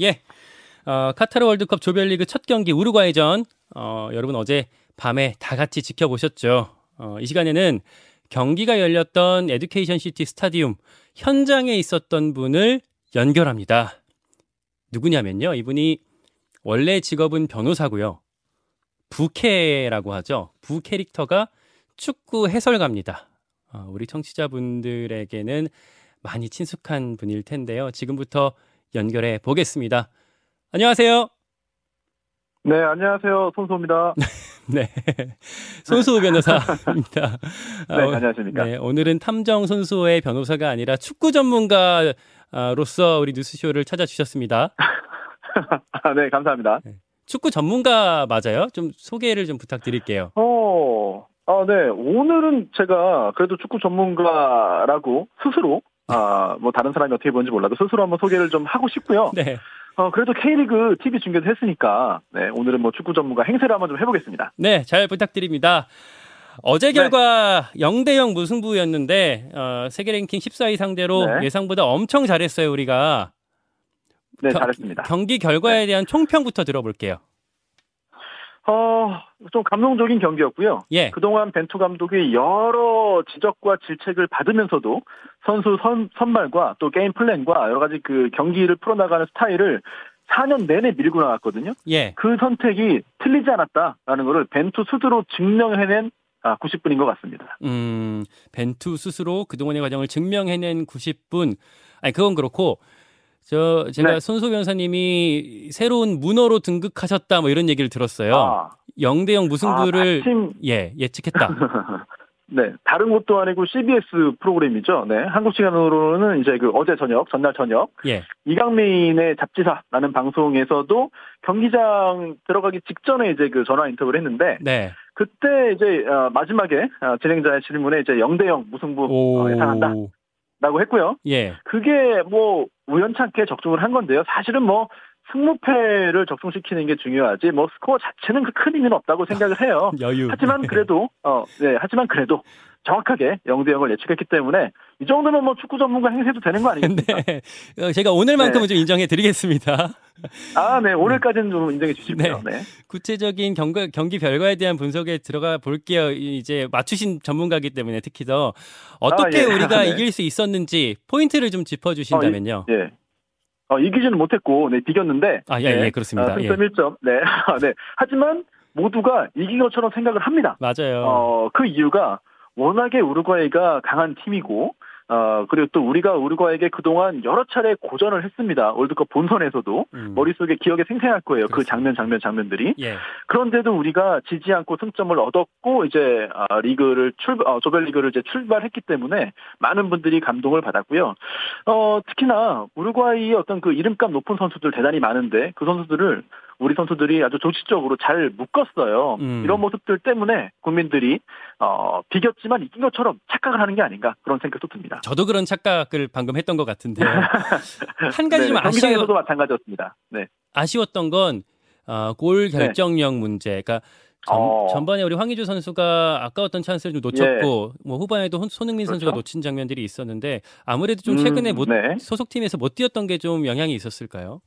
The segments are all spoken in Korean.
예. 어, 카타르 월드컵 조별리그 첫 경기 우루과이전. 어, 여러분 어제 밤에 다 같이 지켜보셨죠. 어, 이 시간에는 경기가 열렸던 에듀케이션 시티 스타디움 현장에 있었던 분을 연결합니다. 누구냐면요. 이분이 원래 직업은 변호사고요. 부캐라고 하죠. 부 캐릭터가 축구 해설가입니다. 어, 우리 청취자분들에게는 많이 친숙한 분일 텐데요. 지금부터 연결해 보겠습니다. 안녕하세요. 네, 안녕하세요. 손소입니다. 네. 손수호 변호사입니다. 네, 안녕하십니까. 네, 오늘은 탐정 손수호의 변호사가 아니라 축구 전문가로서 우리 뉴스쇼를 찾아주셨습니다. 아, 네, 감사합니다. 축구 전문가 맞아요? 좀 소개를 좀 부탁드릴게요. 어, 아, 네. 오늘은 제가 그래도 축구 전문가라고 스스로, 아, 뭐 다른 사람이 어떻게 보는지 몰라도 스스로 한번 소개를 좀 하고 싶고요. 네. 어, 그래도 K리그 TV 중계도 했으니까, 네, 오늘은 뭐 축구 전문가 행세를 한번 좀 해보겠습니다. 네, 잘 부탁드립니다. 어제 결과 0대 0 무승부였는데 어, 세계 랭킹 14위 상대로 네. 예상보다 엄청 잘했어요, 우리가. 네, 겨- 잘했습니다. 경기 결과에 대한 총평부터 들어볼게요. 어, 좀 감동적인 경기였고요. 예. 그동안 벤투 감독이 여러 지적과 질책을 받으면서도 선수 선, 선발과 또 게임 플랜과 여러 가지 그 경기를 풀어나가는 스타일을 4년 내내 밀고 나갔거든요. 예. 그 선택이 틀리지 않았다라는 것을 벤투 스스로 증명해낸 아, 90분인 것 같습니다. 음, 벤투 스스로 그동안의 과정을 증명해낸 90분. 아니, 그건 그렇고, 저, 제가 네. 손소 변호사님이 새로운 문어로 등극하셨다, 뭐 이런 얘기를 들었어요. 아, 0대 0 무승부를, 아, 마침 예, 예측했다. 네 다른 곳도 아니고 CBS 프로그램이죠. 네 한국 시간으로는 이제 그 어제 저녁 전날 저녁 예. 이강민의 잡지사라는 방송에서도 경기장 들어가기 직전에 이제 그 전화 인터뷰를 했는데 네. 그때 이제 어, 마지막에 어, 진행자의 질문에 이제 0대0 무승부 오. 어, 예상한다 라고 했고요. 예. 그게 뭐 우연찮게 적중을 한 건데요. 사실은 뭐 승무패를 적중시키는 게 중요하지 뭐 스코어 자체는 그 큰 의미는 없다고 생각을 해요. 여유. 하지만 그래도 어, 네, 하지만 그래도 정확하게 0대 0을 예측했기 때문에 이 정도면 뭐 축구 전문가 행세도 되는 거 아니겠습니까? 네. 어, 제가 오늘만큼은 좀 인정해 드리겠습니다. 아, 네, 오늘까지는 좀 인정해 주시고요. 네. 구체적인 경과, 경기 결과에 대한 분석에 들어가 볼게요. 이제 맞추신 전문가이기 때문에 특히 더 어떻게 아, 예. 우리가 네. 이길 수 있었는지 포인트를 좀 짚어 주신다면요. 예. 어, 이기지는 못했고, 네, 비겼는데. 아, 예, 네, 예, 그렇습니다. 아, 승점 1점. 네. 네. 하지만 모두가 이긴 것처럼 생각을 합니다. 맞아요. 어, 그 이유가 워낙에 우루과이가 강한 팀이고, 어, 그리고 또 우리가 우루과이에게 그동안 여러 차례 고전을 했습니다. 월드컵 본선에서도. 음. 머릿속에 기억에 생생할 거예요. 그 그렇습니다. 장면, 장면, 장면들이. 예. 그런데도 우리가 지지 않고 승점을 얻었고, 이제, 아, 리그를 출, 어, 조별리그를 이제 출발했기 때문에 많은 분들이 감동을 받았고요. 어, 특히나 우루과이의 어떤 그 이름값 높은 선수들 대단히 많은데, 그 선수들을 우리 선수들이 아주 조직적으로 잘 묶었어요. 음. 이런 모습들 때문에 국민들이, 어, 비겼지만 이긴 것처럼 착각을 하는 게 아닌가, 그런 생각도 듭니다. 저도 그런 착각을 방금 했던 것 같은데요. 한 가지 좀 네, 아쉬워, 경기장에서도 마찬가지였습니다. 네. 아쉬웠던 건, 어, 골 결정력 문제. 그러니까 전, 어. 전반에 우리 황의조 선수가 아까웠던 찬스를 좀 놓쳤고, 뭐 후반에도 손- 손흥민 선수가 예. 그렇죠. 놓친 장면들이 있었는데, 아무래도 좀 음, 최근에 못, 네. 소속팀에서 못 뛰었던 게 좀 영향이 있었을까요?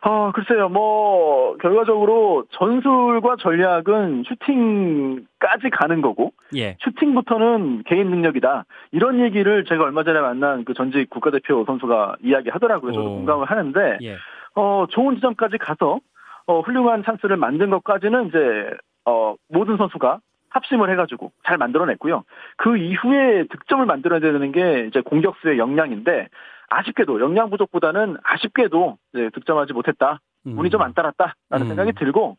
아, 글쎄요, 뭐, 결과적으로 전술과 전략은 슈팅까지 가는 거고, 예. 슈팅부터는 개인 능력이다. 이런 얘기를 제가 얼마 전에 만난 그 전직 국가대표 선수가 이야기 하더라고요. 저도 오. 공감을 하는데, 예. 어, 좋은 지점까지 가서, 어, 훌륭한 찬스를 만든 것까지는 이제, 어, 모든 선수가 합심을 해가지고 잘 만들어냈고요. 그 이후에 득점을 만들어야 되는 게 이제 공격수의 역량인데, 아쉽게도 역량 부족보다는 아쉽게도 이제 득점하지 못했다. 음. 운이 좀 안 따랐다라는 음. 생각이 들고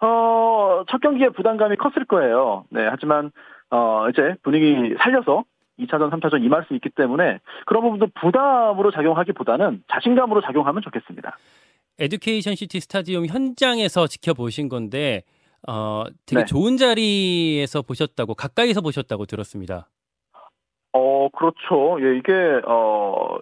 어, 첫 경기에 부담감이 컸을 거예요. 네, 하지만 어, 이제 분위기 살려서 2차전, 3차전 임할 수 있기 때문에 그런 부분도 부담으로 작용하기보다는 자신감으로 작용하면 좋겠습니다. 에듀케이션 시티 스타디움 현장에서 지켜보신 건데 어, 되게 네. 좋은 자리에서 보셨다고 가까이서 보셨다고 들었습니다. 어, 그렇죠. 예, 이게 어,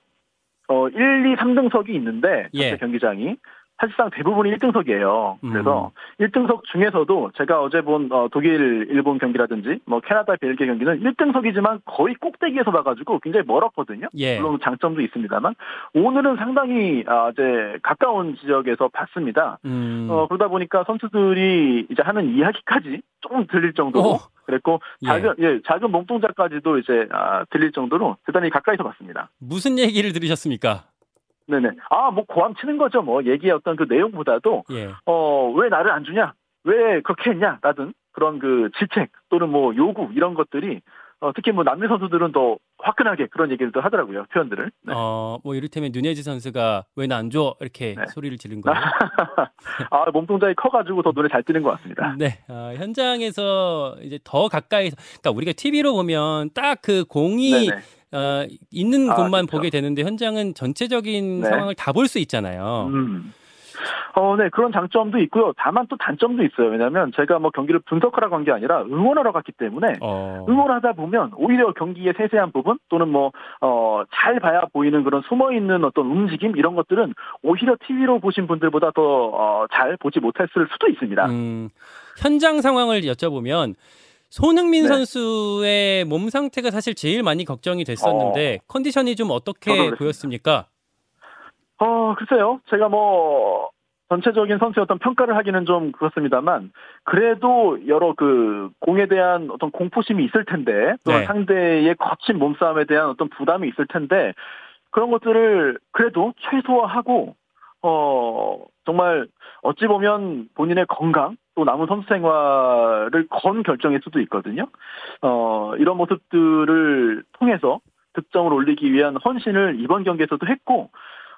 어, 1, 2, 3등석이 있는데 예. 경기장이 사실상 대부분이 1등석이에요. 그래서 음. 1등석 중에서도 제가 어제 본 어, 독일, 일본 경기라든지 뭐 캐나다, 벨기에 경기는 1등석이지만 거의 꼭대기에서 봐가지고 굉장히 멀었거든요. 예. 물론 장점도 있습니다만 오늘은 상당히 아, 이제 가까운 지역에서 봤습니다. 음. 어, 그러다 보니까 선수들이 이제 하는 이야기까지 조금 들릴 정도로 오. 그랬고 예. 작은 예. 예 작은 몸동작까지도 이제 아, 들릴 정도로 대단히 가까이서 봤습니다. 무슨 얘기를 들으셨습니까? 네네. 아, 뭐 고함 치는 거죠. 뭐 얘기의 어떤 그 내용보다도 예. 어, 왜 나를 안 주냐? 왜 그렇게 했냐? 라든 그런 그 질책 또는 뭐 요구 이런 것들이 어, 특히 뭐 남미 선수들은 더 화끈하게 그런 얘기를 또 하더라고요. 표현들을. 네. 어, 뭐 이를테면 누네즈 선수가 왜 나 안 줘? 이렇게 네. 소리를 지른 거예요. 아, 몸동작이 커가지고 더 눈에 잘 띄는 것 같습니다. 네. 어, 현장에서 이제 더 가까이서, 그러니까 우리가 TV로 보면 딱 그 공이 네네. 어, 있는 아, 곳만 그렇죠. 보게 되는데 현장은 전체적인 네. 상황을 다 볼 수 있잖아요. 음. 어, 네, 그런 장점도 있고요. 다만 또 단점도 있어요. 왜냐하면 제가 뭐 경기를 분석하러 간 게 아니라 응원하러 갔기 때문에 어. 응원하다 보면 오히려 경기의 세세한 부분 또는 뭐, 어, 잘 봐야 보이는 그런 숨어 있는 어떤 움직임 이런 것들은 오히려 TV로 보신 분들보다 더잘 어, 보지 못했을 수도 있습니다. 음, 현장 상황을 여쭤보면 손흥민 네. 선수의 몸 상태가 사실 제일 많이 걱정이 됐었는데 어, 컨디션이 좀 어떻게 보였습니까? 어, 글쎄요. 제가 뭐 전체적인 선수의 어떤 평가를 하기는 좀 그렇습니다만 그래도 여러 그 공에 대한 어떤 공포심이 있을 텐데 또 네. 상대의 거친 몸싸움에 대한 어떤 부담이 있을 텐데 그런 것들을 그래도 최소화하고 어 정말 어찌 보면 본인의 건강 또 남은 선수 생활을 건 결정일 수도 있거든요. 어, 이런 모습들을 통해서 득점을 올리기 위한 헌신을 이번 경기에서도 했고,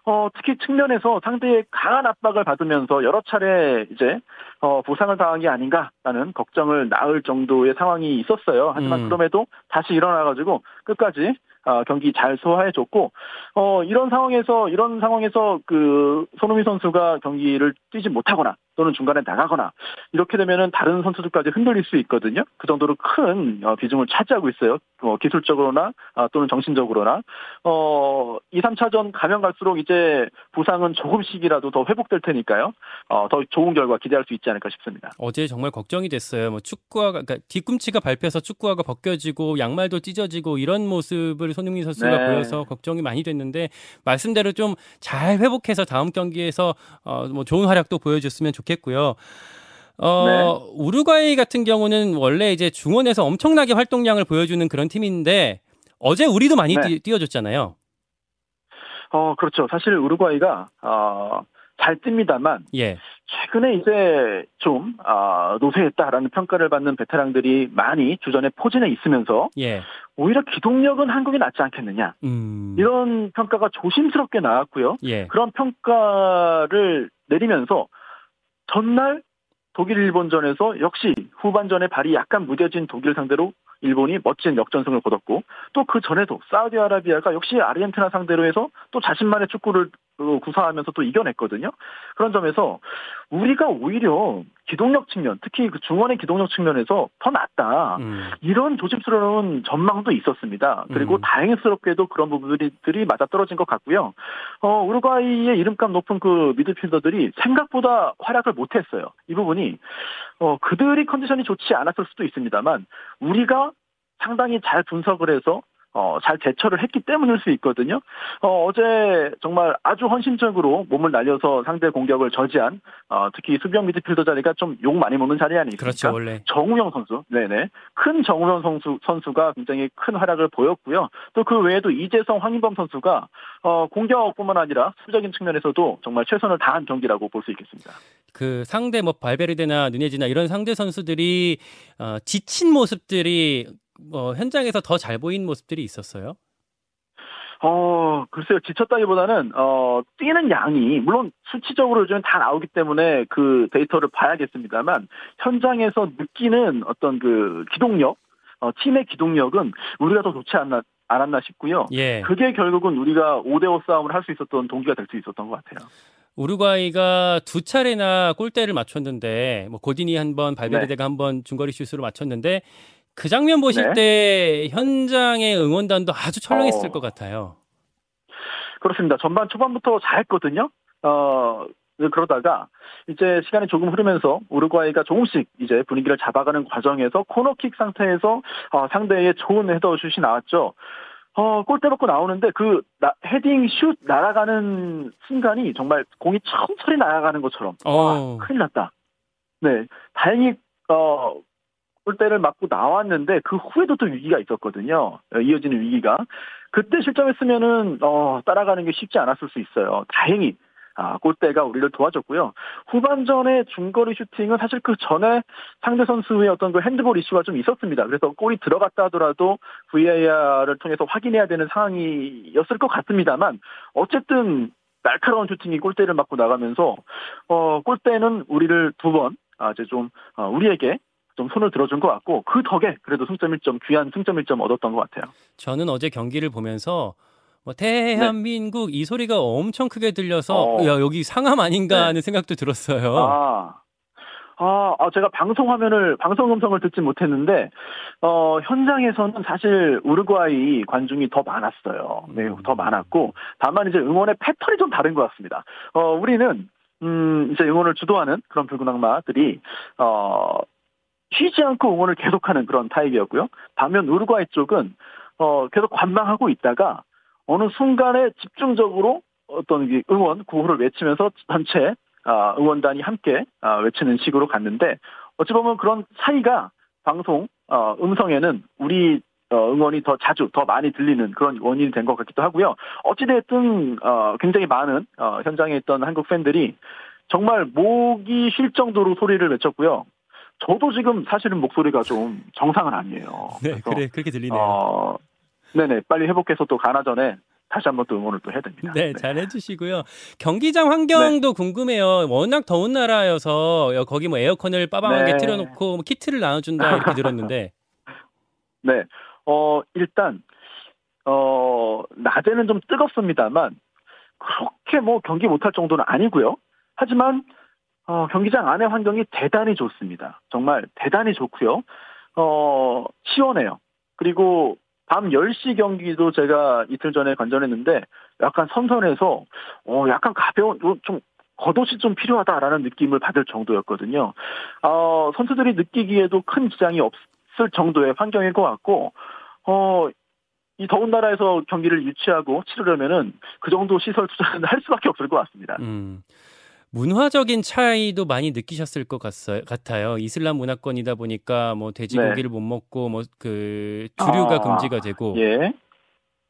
어, 특히 측면에서 상대의 강한 압박을 받으면서 여러 차례 이제, 어, 부상을 당한 게 아닌가라는 걱정을 낳을 정도의 상황이 있었어요. 하지만 음. 그럼에도 다시 일어나가지고 끝까지 어, 경기 잘 소화해줬고 어, 이런 상황에서 이런 상황에서 그 손흥민 선수가 경기를 뛰지 못하거나 또는 중간에 나가거나 이렇게 되면은 다른 선수들까지 흔들릴 수 있거든요. 그 정도로 큰 어, 비중을 차지하고 있어요. 어, 기술적으로나 아, 또는 정신적으로나 어, 2, 3차전 가면 갈수록 이제 부상은 조금씩이라도 더 회복될 테니까요. 어, 더 좋은 결과 기대할 수 있지 않을까 싶습니다. 어제 정말 걱정이 됐어요. 뭐 축구화가 그러니까 뒤꿈치가 밟혀서 축구화가 벗겨지고 양말도 찢어지고 이런 모습을 손흥민 선수가 네. 보여서 걱정이 많이 됐는데 말씀대로 좀 잘 회복해서 다음 경기에서 어, 뭐 좋은 활약도 보여줬으면 좋겠습니다. 좋겠고요. 어, 네. 우루과이 같은 경우는 원래 이제 중원에서 엄청나게 활동량을 보여주는 그런 팀인데 어제 우리도 많이 네. 뛰, 어줬잖아요 어, 그렇죠. 사실 우루과이가 어, 잘 뜹니다만 예. 최근에 이제 좀 어, 노쇠했다라는 평가를 받는 베테랑들이 많이 주전에 포진해 있으면서 예. 오히려 기동력은 한국이 낫지 않겠느냐 음. 이런 평가가 조심스럽게 나왔고요. 예. 그런 평가를 내리면서 전날 독일 일본전에서 역시 후반전에 발이 약간 무뎌진 독일 상대로 일본이 멋진 역전승을 거뒀고 또 그 전에도 사우디아라비아가 역시 아르헨티나 상대로 해서 또 자신만의 축구를 어, 구사하면서 또 이겨냈거든요. 그런 점에서 우리가 오히려 기동력 측면, 특히 그 중원의 기동력 측면에서 더 낫다. 음. 이런 조심스러운 전망도 있었습니다. 그리고 음. 다행스럽게도 그런 부분들이 맞아 떨어진 것 같고요. 어, 우루과이의 이름값 높은 그 미드필더들이 생각보다 활약을 못했어요. 이 부분이 어, 그들이 컨디션이 좋지 않았을 수도 있습니다만 우리가 상당히 잘 분석을 해서 어, 잘 대처를 했기 때문일 수 있거든요. 어, 어제 정말 아주 헌신적으로 몸을 날려서 상대 공격을 저지한, 어, 특히 수비형 미드필더 자리가 좀 욕 많이 먹는 자리 아니겠습니까? 그렇죠, 원래. 정우영 선수, 네네. 큰 정우영 선수, 선수가 굉장히 큰 활약을 보였고요. 또 그 외에도 이재성, 황인범 선수가, 어, 공격뿐만 아니라 수적인 측면에서도 정말 최선을 다한 경기라고 볼 수 있겠습니다. 그 상대 뭐 발베르데나 누네지나 이런 상대 선수들이 어, 지친 모습들이 뭐 현장에서 더 잘 보인 모습들이 있었어요? 어, 글쎄요. 지쳤다기보다는, 어, 뛰는 양이, 물론 수치적으로 요즘 다 나오기 때문에 그 데이터를 봐야겠습니다만, 현장에서 느끼는 어떤 그 기동력, 어, 팀의 기동력은 우리가 더 좋지 않나, 않았나 싶고요. 예. 그게 결국은 우리가 5대5 싸움을 할 수 있었던 동기가 될 수 있었던 것 같아요. 우루과이가 두 차례나 골대를 맞췄는데, 뭐 고디니 한 번, 발베르데가 네. 한번 중거리 슛으로 맞췄는데, 그 장면 보실 네. 때 현장의 응원단도 아주 철렁했을 어... 것 같아요. 그렇습니다. 전반 초반부터 잘했거든요. 어, 그러다가 이제 시간이 조금 흐르면서 우루과이가 조금씩 이제 분위기를 잡아가는 과정에서 코너킥 상태에서 어, 상대의 좋은 헤더슛이 나왔죠. 어, 골대 받고 나오는데 그 나, 헤딩 슛 날아가는 순간이 정말 공이 천천히 날아가는 것처럼 와, 어. 큰일 났다. 네, 다행히 어 골대를 맞고 나왔는데 그 후에도 또 위기가 있었거든요. 어, 이어지는 위기가 그때 실점했으면은 어 따라가는 게 쉽지 않았을 수 있어요. 다행히 아, 골대가 우리를 도와줬고요. 후반전에 중거리 슈팅은 사실 그 전에 상대 선수의 어떤 그 핸드볼 이슈가 좀 있었습니다. 그래서 골이 들어갔다 하더라도 VAR을 통해서 확인해야 되는 상황이었을 것 같습니다만 어쨌든 날카로운 슈팅이 골대를 맞고 나가면서 어 골대는 우리를 두번 아, 이제 좀 어, 우리에게 좀 손을 들어준 것 같고 그 덕에 그래도 승점 1점 귀한 승점 1점 얻었던 것 같아요. 저는 어제 경기를 보면서 뭐 대한민국 이 소리가 엄청 크게 들려서 어. 야 여기 상암 아닌가 네. 하는 생각도 들었어요. 아, 아, 아, 제가 방송 화면을, 방송 음성을 듣지 못했는데, 어, 현장에서는 사실 우루과이 관중이 더 많았어요. 네, 음. 더 많았고, 다만 이제 응원의 패턴이 좀 다른 것 같습니다. 어, 우리는, 음, 이제 응원을 주도하는 그런 붉은 악마들이, 어, 쉬지 않고 응원을 계속하는 그런 타입이었고요. 반면 우루과이 쪽은, 어, 계속 관망하고 있다가, 어느 순간에 집중적으로 어떤 이 응원, 구호를 외치면서 전체 아, 응원단이 함께 아, 외치는 식으로 갔는데 어찌 보면 그런 차이가 방송 어, 음성에는 우리 어, 응원이 더 자주 더 많이 들리는 그런 원인이 된 것 같기도 하고요. 어찌됐든 어, 굉장히 많은 어, 현장에 있던 한국 팬들이 정말 목이 쉴 정도로 소리를 외쳤고요. 저도 지금 사실은 목소리가 좀 정상은 아니에요. 네, 그래 그렇게 들리네요. 어, 네네 빨리 회복해서 또 가나 전에 다시 한번 또 응원을 또 해야 됩니다. 네, 잘 해주시고요. 경기장 환경도 궁금해요. 워낙 더운 나라여서 여- 거기 뭐 에어컨을 빠방하게 네. 틀어놓고 뭐 키트를 나눠준다 이렇게 들었는데. 네. 어, 일단, 어, 낮에는 좀 뜨겁습니다만, 그렇게 뭐 경기 못할 정도는 아니고요. 하지만, 어, 경기장 안의 환경이 대단히 좋습니다. 정말 대단히 좋고요. 어, 시원해요. 그리고 밤 10시 경기도 제가 이틀 전에 관전했는데, 약간 선선해서, 어, 약간 가벼운, 좀, 겉옷이 좀 필요하다라는 느낌을 받을 정도였거든요. 어, 선수들이 느끼기에도 큰 지장이 없을 정도의 환경일 것 같고, 어, 이 더운 나라에서 경기를 유치하고 치르려면은 그 정도 시설 투자는 할 수밖에 없을 것 같습니다. 음, 문화적인 차이도 많이 느끼셨을 것 같아요. 이슬람 문화권이다 보니까 뭐 돼지고기를 못 먹고 뭐 그 주류가 아, 금지가 되고. 예.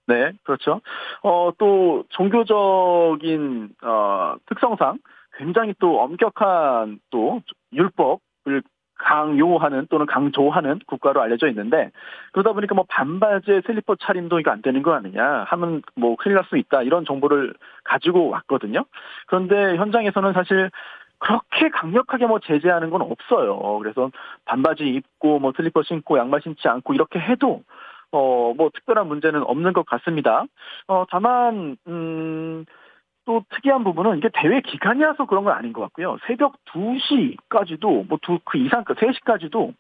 네, 그렇죠. 어, 또, 종교적인, 어, 특성상 굉장히 또 엄격한 또 율법을 강요하는 또는 강조하는 국가로 알려져 있는데 그러다 보니까 뭐 반바지에 슬리퍼 차림도 이거 안 되는 거 아니냐 하면 뭐 큰일 날 수 있다 이런 정보를 가지고 왔거든요. 그런데 현장에서는 사실 그렇게 강력하게 뭐 제재하는 건 없어요. 그래서 반바지 입고 뭐 슬리퍼 신고 양말 신지 않고 이렇게 해도 어, 뭐, 특별한 문제는 없는 것 같습니다. 어, 다만, 음, 또 특이한 부분은 이게 대회 기간이라서 그런 건 아닌 것 같고요. 새벽 2시까지도, 뭐, 두, 그 이상, 3시까지도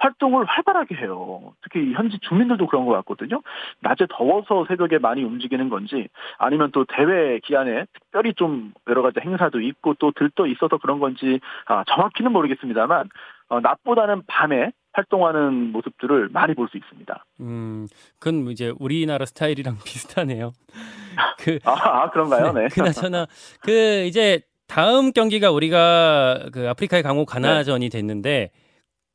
활동을 활발하게 해요. 특히 현지 주민들도 그런 것 같거든요. 낮에 더워서 새벽에 많이 움직이는 건지 아니면 또 대회 기간에 특별히 좀 여러 가지 행사도 있고 또 들떠 있어서 그런 건지 아, 정확히는 모르겠습니다만 어, 낮보다는 밤에 활동하는 모습들을 많이 볼 수 있습니다. 음, 그건 이제 우리나라 스타일이랑 비슷하네요. 그 아, 아, 그런가요? 네. 그나저나 그 이제 다음 경기가 우리가 그 아프리카의 강호 가나전이 됐는데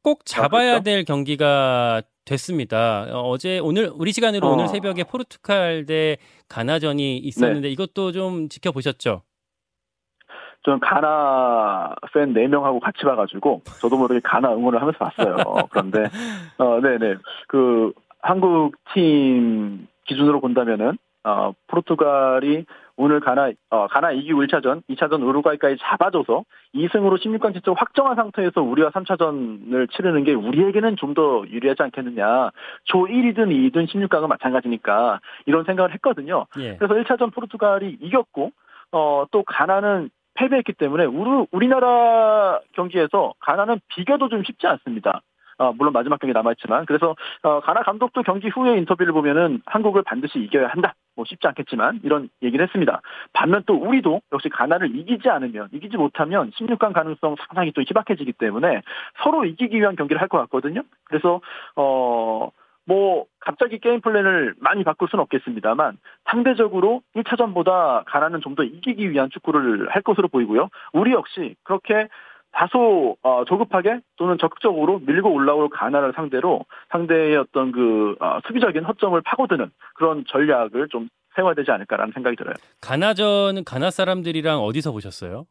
꼭 잡아야 그렇죠? 될 경기가 됐습니다. 어, 어제 오늘 우리 시간으로 어. 오늘 새벽에 포르투갈 대 가나전이 있었는데 이것도 좀 지켜보셨죠? 저는 가나 팬 4명하고 같이 봐가지고, 저도 모르게 가나 응원을 하면서 봤어요. 그런데, 어, 네네. 그, 한국 팀 기준으로 본다면은, 어, 포르투갈이 오늘 가나, 어, 가나 이기고 1차전, 2차전 우루과이까지 잡아줘서 2승으로 16강 진출 확정한 상태에서 우리와 3차전을 치르는 게 우리에게는 좀 더 유리하지 않겠느냐. 조 1위든 2위든 16강은 마찬가지니까 이런 생각을 했거든요. 예. 그래서 1차전 포르투갈이 이겼고, 어, 또 가나는 패배했기 때문에 우리, 우리나라 경기에서 가나는 비교도 좀 쉽지 않습니다. 어, 물론 마지막 경기 남아있지만. 그래서, 어, 가나 감독도 경기 후에 인터뷰를 보면은 한국을 반드시 이겨야 한다. 뭐 쉽지 않겠지만 이런 얘기를 했습니다. 반면 또 우리도 역시 가나를 이기지 않으면 이기지 못하면 16강 가능성 상당히 또 희박해지기 때문에 서로 이기기 위한 경기를 할 것 같거든요. 그래서 어. 뭐 갑자기 game plan을 많이 바꿀 수는 없겠습니다만 상대적으로 1차전보다 가나는 좀 더 이기기 위한 축구를 할 것으로 보이고요. 우리 역시 그렇게 다소 어, 조급하게 또는 적극적으로 밀고 올라올 가나를 상대로 상대의 어떤 그 어, 수비적인 허점을 파고드는 그런 전략을 좀 세워야 되지 않을까라는 생각이 들어요. 가나전은 가나 사람들이랑 어디서 보셨어요?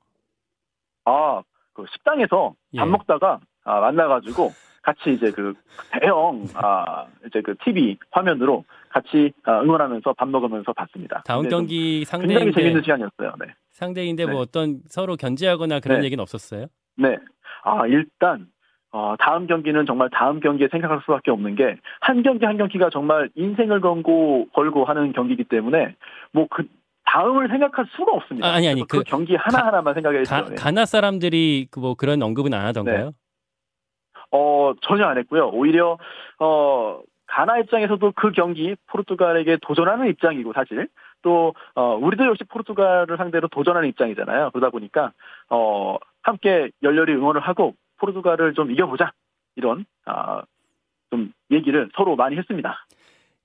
아, 그 식당에서 밥 예. 먹다가 아, 만나가지고 같이 이제 그 대형 아 이제 그 TV 화면으로 같이 아, 응원하면서 밥 먹으면서 봤습니다. 다음 경기 굉장히 상대인데 재밌는 시간이었어요. 네. 상대인데 뭐 네. 어떤 서로 견제하거나 그런 네. 얘기는 없었어요? 네. 아, 일단, 어, 다음 경기는 정말 다음 경기에 생각할 수밖에 없는 게, 한 경기 한 경기가 정말 인생을 걸고, 걸고 하는 경기이기 때문에, 뭐 그, 다음을 생각할 수가 없습니다. 아, 아니, 아니, 그, 그 경기 하나 하나만 생각해야죠. 가, 네. 가나 사람들이 그 뭐 그런 언급은 안 하던가요? 어, 전혀 안 했고요. 오히려, 어, 가나 입장에서도 그 경기 포르투갈에게 도전하는 입장이고 사실 또 어, 우리도 역시 포르투갈을 상대로 도전하는 입장이잖아요. 그러다 보니까 어, 함께 열렬히 응원을 하고 포르투갈을 좀 이겨보자 이런 아, 좀 얘기를 서로 많이 했습니다.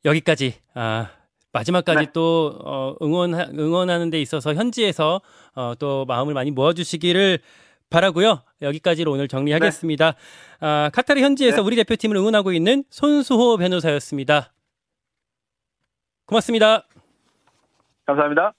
여기까지 아, 마지막까지 네. 또 어, 응원 응원하는 데 있어서 현지에서 어, 또 마음을 많이 모아주시기를 바라고요. 여기까지로 오늘 정리하겠습니다. 아, 카타르 현지에서 네. 우리 대표팀을 응원하고 있는 손수호 변호사였습니다. 고맙습니다. 감사합니다.